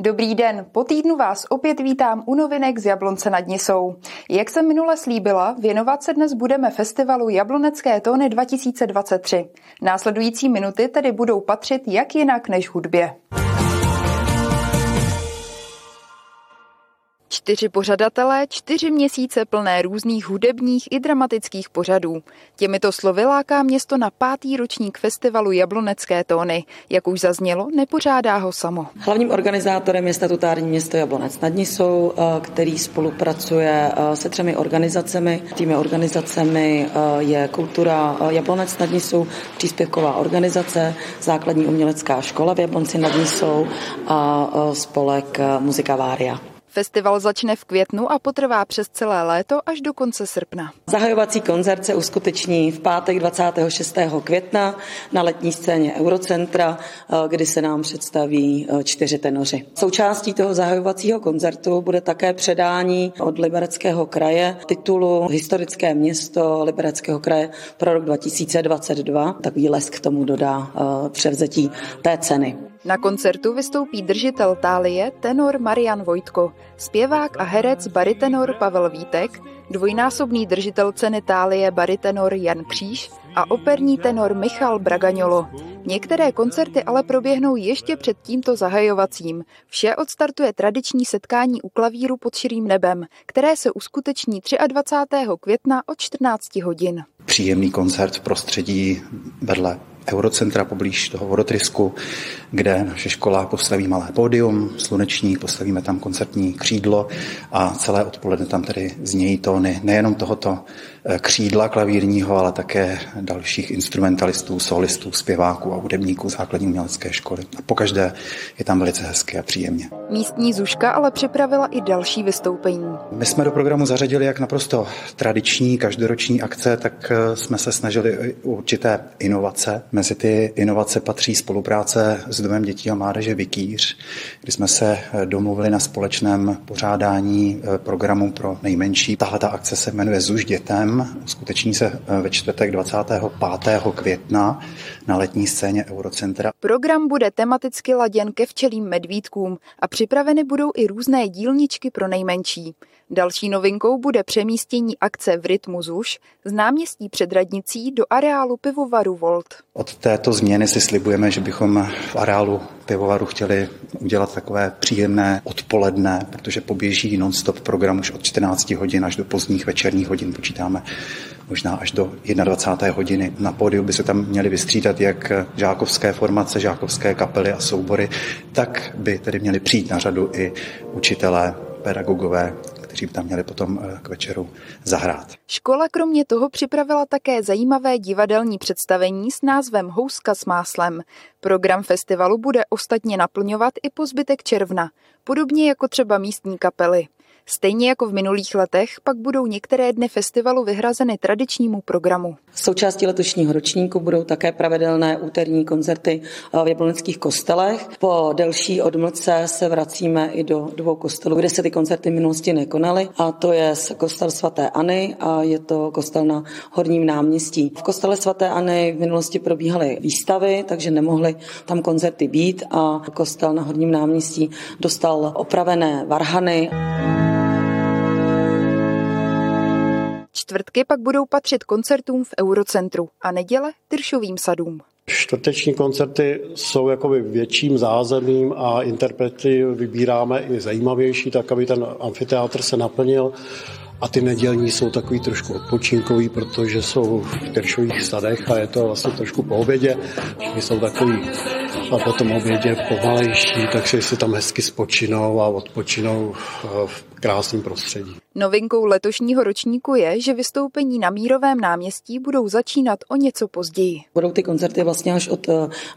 Dobrý den, po týdnu vás opět vítám u novinek z Jablonce nad Nisou. Jak jsem minule slíbila, věnovat se dnes budeme festivalu Jablonecké tóny 2023. Následující minuty tedy budou patřit jak jinak než hudbě. Čtyři pořadatelé, čtyři měsíce plné různých hudebních i dramatických pořadů. Těmito slovy láká město na pátý ročník festivalu Jablonecké tóny. Jak už zaznělo, nepořádá ho samo. Hlavním organizátorem je statutární město Jablonec nad Nisou, eh, který spolupracuje eh, se třemi organizacemi. Tými organizacemi eh, je Kultura Jablonec nad Nisou, příspěvková organizace, základní umělecká škola v Jablonci nad Nisou a spolek Muzika Vária. Festival začne v květnu a potrvá přes celé léto až do konce srpna. Zahajovací koncert se uskuteční v pátek 26. května na letní scéně Eurocentra, eh, kdy se nám představí eh, čtyři tenoři. Součástí toho zahajovacího koncertu bude také předání od Libereckého kraje titulu Historické město Libereckého kraje pro rok 2022. Takový lesk k tomu dodá eh, převzetí té ceny. Na koncertu vystoupí držitel tálie tenor Marian Vojtko, zpěvák a herec baritenor Pavel Vítek, dvojnásobný držitel ceny tálie baritenor Jan Kříž a operní tenor Michal Bragaňolo. Některé koncerty ale proběhnou ještě před tímto zahajovacím. Vše odstartuje tradiční setkání u klavíru pod širým nebem, které se uskuteční 23. května od 14 hodin. Příjemný koncert v prostředí vedle Eurocentra poblíž toho vodotrysku, kde naše škola postaví malé pódium, sluneční, postavíme tam koncertní křídlo a celé odpoledne tam tedy znějí tóny nejenom tohoto křídla klavírního, ale také dalších instrumentalistů, solistů, zpěváků a hudebníků základní umělecké školy. A pokaždé je tam velice hezky a příjemně. Místní Zuška ale připravila i další vystoupení. My jsme do programu zařadili jak naprosto tradiční každoroční akce, tak eh, jsme se snažili určité inovace. Mezi ty inovace patří spolupráce s Domem dětí a mládeže Vikýř, kdy jsme se eh, domluvili na společném pořádání eh, programu pro nejmenší. Tahle ta akce se jmenuje Zuž dětem, skuteční se ve čtvrtek 25. května na letní scéně Eurocentra. Program bude tematicky laděn ke včelým medvídkům a připraveny budou i různé dílničky pro nejmenší. Další novinkou bude přemístění akce v rytmu ZUŠ z náměstí před radnicí do areálu pivovaru Volt. Od této změny si slibujeme, že bychom v areálu pivovaru chtěli udělat takové příjemné odpoledne, protože poběží non-stop program už od 14 hodin až do pozdních večerních hodin. Počítáme možná až do 21. hodiny. Na pódiu by se tam měly vystřídat jak žákovské formace, žákovské kapely a soubory, tak by tedy měli přijít na řadu i učitelé, pedagogové, by tam měli potom eh, k večeru zahrát. Škola kromě toho připravila také zajímavé divadelní představení s názvem Houska s máslem. Program festivalu bude ostatně naplňovat i po zbytek června, podobně jako třeba místní kapely. Stejně jako v minulých letech pak budou některé dny festivalu vyhrazeny tradičnímu programu. Součástí letošního ročníku budou také pravidelné úterní koncerty v jabloneckých kostelech. Po delší odmlce se vracíme i do dvou kostelů, kde se ty koncerty v minulosti nekonaly a to je kostel svatéAny a je to kostel na Horním náměstí. V kostele svatéAny v minulosti probíhaly výstavy, takže nemohly tam koncerty být a kostel na Horním náměstí dostal opravené varhany. Čtvrtky pak budou patřit koncertům v Eurocentru a neděle Tyršovým sadům. Čtvrteční koncerty jsou jakoby větším zázemím a interprety vybíráme i zajímavější, tak aby ten amfiteátr se naplnil. A ty nedělní jsou takový trošku odpočinkový, protože jsou v Tyršových sadech a je to vlastně trošku po obědě. Všichni jsou takový a potom obědě pomalejší, takže si tam hezky spočinou a odpočinou v krásném prostředí. Novinkou letošního ročníku je, že vystoupení na Mírovém náměstí budou začínat o něco později. Budou ty koncerty vlastně až od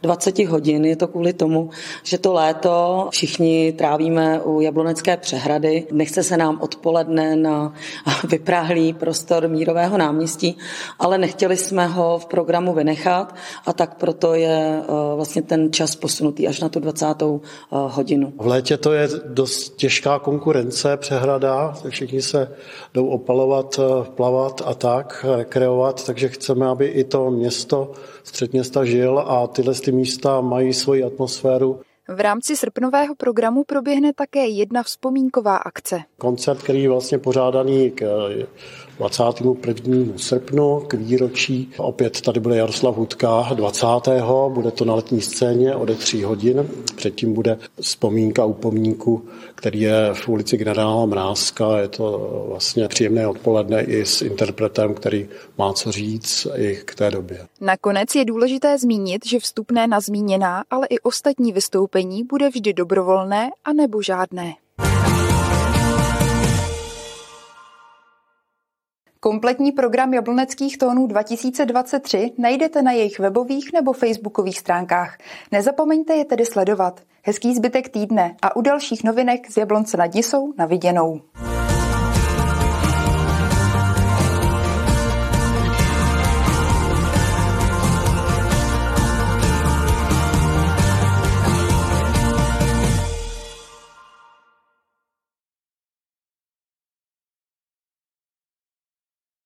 20 eh, hodin. Je to kvůli tomu, že to léto všichni trávíme u Jablonecké přehrady. Nechce se nám odpoledne na vypráhlý prostor Mírového náměstí, ale nechtěli jsme ho v programu vynechat a tak proto je eh, vlastně ten čas posunutý až na tu 20. Eh, hodinu. V létě to je dost těžká konkurence, přehrada, všichni se jdou opalovat, eh, plavat a tak, rekreovat, takže chceme, aby i to město, střed města žil a tyhle ty místa mají svoji atmosféru. V rámci srpnového programu proběhne také jedna vzpomínková akce. Koncert, který je vlastně pořádaný k 21. srpnu k výročí. Opět tady bude Jaroslav Hudka 20. Bude to na letní scéně ode 3 hodin. Předtím bude vzpomínka u pomníku, který je v ulici generála Mrázka. Je to vlastně příjemné odpoledne i s interpretem, který má co říct i k té době. Nakonec je důležité zmínit, že vstupné na zmíněná, ale i ostatní vystoupení bude vždy dobrovolné a nebo žádné. Kompletní program jabloneckých tónů 2023 najdete na jejich webových nebo facebookových stránkách. Nezapomeňte je tedy sledovat. Hezký zbytek týdne a u dalších novinek z Jablonce nad Nisou na viděnou.